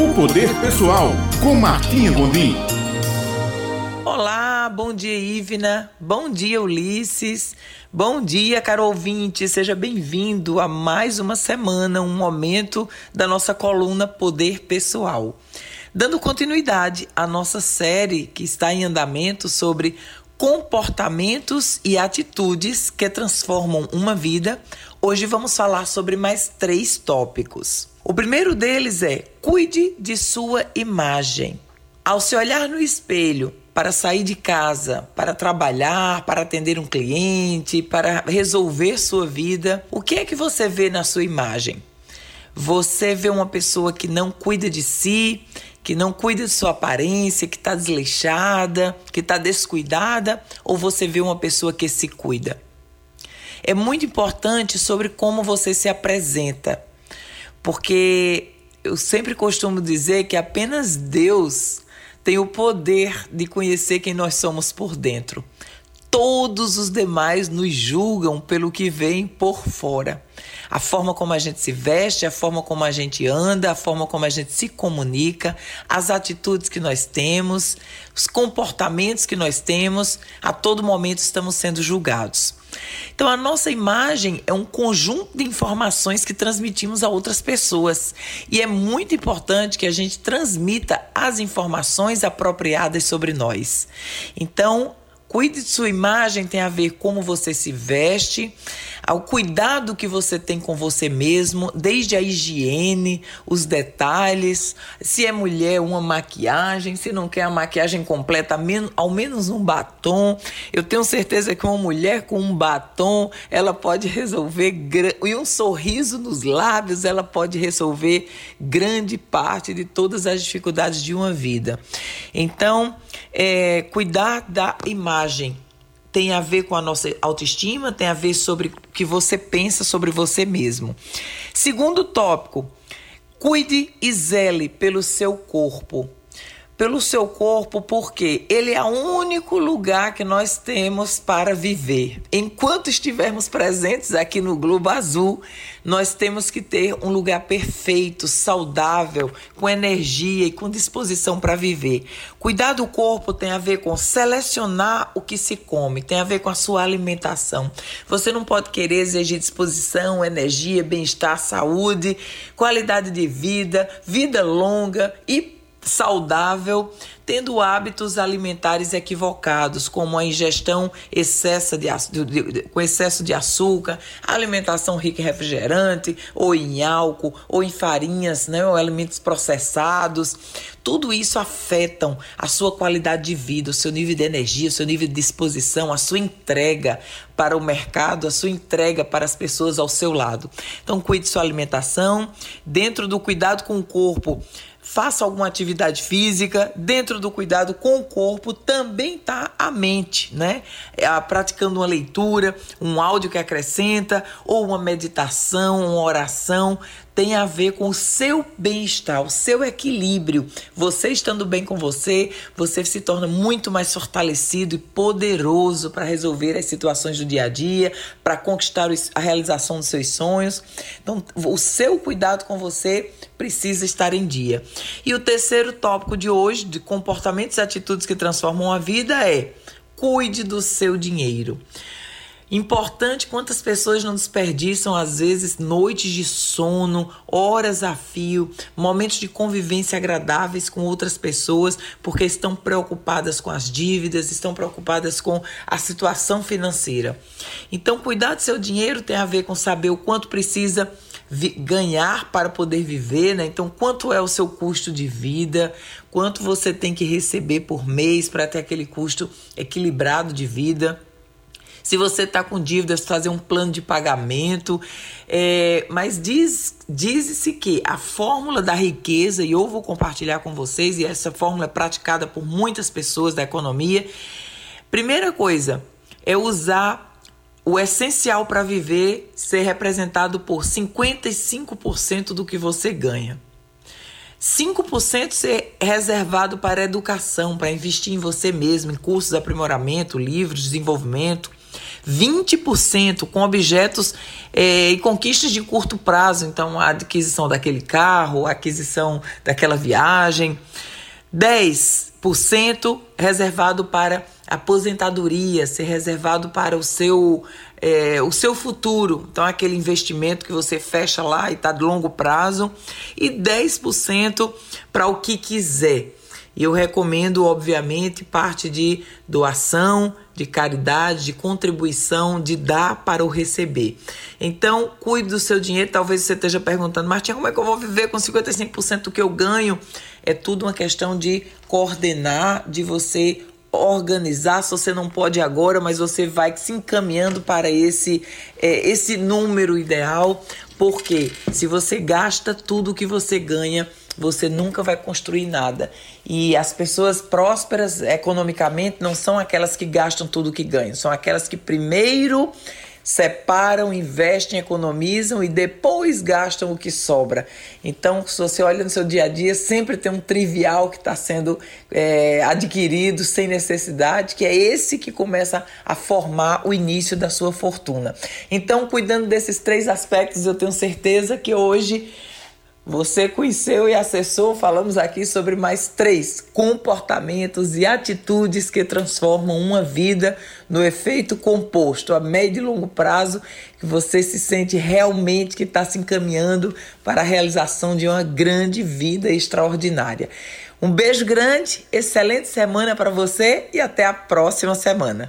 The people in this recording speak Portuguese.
O Poder Pessoal, com Martinha Gondim. Olá, bom dia, Ivna. Bom dia, Ulisses. Bom dia, caro ouvinte. Seja bem-vindo a mais uma semana, um momento da nossa coluna Poder Pessoal. Dando continuidade à nossa série que está em andamento sobre comportamentos e atitudes que transformam uma vida, hoje vamos falar sobre mais três tópicos. O primeiro deles é cuide de sua imagem. Ao se olhar no espelho para sair de casa, para trabalhar, para atender um cliente, para resolver sua vida, o que é que você vê na sua imagem? Você vê uma pessoa que não cuida de si, que não cuida de sua aparência, que está desleixada, que está descuidada, ou você vê uma pessoa que se cuida? É muito importante sobre como você se apresenta, porque eu sempre costumo dizer que apenas Deus tem o poder de conhecer quem nós somos por dentro. Todos os demais nos julgam pelo que vem por fora. A forma como a gente se veste, a forma como a gente anda, a forma como a gente se comunica, as atitudes que nós temos, os comportamentos que nós temos, a todo momento estamos sendo julgados. Então, a nossa imagem é um conjunto de informações que transmitimos a outras pessoas. E é muito importante que a gente transmita as informações apropriadas sobre nós. Então, Cuide de sua imagem tem a ver como você se veste, ao cuidado que você tem com você mesmo, desde a higiene, os detalhes, se é mulher, uma maquiagem, se não quer a maquiagem completa, ao menos um batom. Eu tenho certeza que uma mulher com um batom, ela pode resolver e um sorriso nos lábios, ela pode resolver grande parte de todas as dificuldades de uma vida. Então, é, cuidar da imagem tem a ver com a nossa autoestima, tem a ver sobre o que você pensa sobre você mesmo. Segundo tópico, cuide e zele pelo seu corpo pelo seu corpo, porque ele é o único lugar que nós temos para viver. Enquanto estivermos presentes aqui no Globo Azul, nós temos que ter um lugar perfeito, saudável, com energia e com disposição para viver. Cuidar do corpo tem a ver com selecionar o que se come, tem a ver com a sua alimentação. Você não pode querer exigir disposição, energia, bem-estar, saúde, qualidade de vida, vida longa e saudável, tendo hábitos alimentares equivocados, como a ingestão excessa de, de, com excesso de açúcar, alimentação rica em refrigerante, ou em álcool, ou em farinhas, né, ou alimentos processados. Tudo isso afetam a sua qualidade de vida, o seu nível de energia, o seu nível de disposição, a sua entrega para o mercado, a sua entrega para as pessoas ao seu lado. Então, cuide sua alimentação, dentro do cuidado com o corpo faça alguma atividade física. Dentro do cuidado com o corpo também está a mente, né? É, praticando uma leitura, um áudio que acrescenta, ou uma meditação, uma oração tem a ver com o seu bem-estar, o seu equilíbrio. Você estando bem com você, você se torna muito mais fortalecido e poderoso para resolver as situações do dia a dia, para conquistar a realização dos seus sonhos. Então, o seu cuidado com você precisa estar em dia. E o terceiro tópico de hoje, de comportamentos e atitudes que transformam a vida, é cuide do seu dinheiro. Importante quantas pessoas não desperdiçam, às vezes, noites de sono, horas a fio, momentos de convivência agradáveis com outras pessoas, porque estão preocupadas com as dívidas, estão preocupadas com a situação financeira. Então, cuidar do seu dinheiro tem a ver com saber o quanto precisa ganhar para poder viver, né? Então, quanto é o seu custo de vida, quanto você tem que receber por mês para ter aquele custo equilibrado de vida. Se você está com dívidas, fazer um plano de pagamento. É, mas diz, diz-se que a fórmula da riqueza, e eu vou compartilhar com vocês, e essa fórmula é praticada por muitas pessoas da economia. Primeira coisa é usar o essencial para viver ser representado por 55% do que você ganha. 5% ser reservado para educação, para investir em você mesmo, em cursos de aprimoramento, livros, desenvolvimento. 20% com objetos é, e conquistas de curto prazo, então a aquisição daquele carro, a aquisição daquela viagem. 10% reservado para aposentadoria, ser reservado para o seu, é, o seu futuro. Então, aquele investimento que você fecha lá e está de longo prazo. E 10% para o que quiser. E eu recomendo, obviamente, parte de doação, de caridade, de contribuição, de dar para o receber. Então, cuide do seu dinheiro. Talvez você esteja perguntando, Martinha, como é que eu vou viver com 55% do que eu ganho? É tudo uma questão de coordenar, de você organizar, se você não pode agora, mas você vai se encaminhando para esse, é, esse número ideal, porque se você gasta tudo que você ganha, você nunca vai construir nada. E as pessoas prósperas economicamente não são aquelas que gastam tudo que ganham, são aquelas que primeiro separam, investem, economizam e depois gastam o que sobra. Então, se você olha no seu dia a dia, sempre tem um trivial que está sendo é, adquirido sem necessidade, que é esse que começa a formar o início da sua fortuna. Então, cuidando desses três aspectos, eu tenho certeza que hoje você conheceu e acessou, falamos aqui sobre mais três comportamentos e atitudes que transformam uma vida no efeito composto a médio e longo prazo, que você se sente realmente que está se encaminhando para a realização de uma grande vida extraordinária. Um beijo grande, excelente semana para você e até a próxima semana.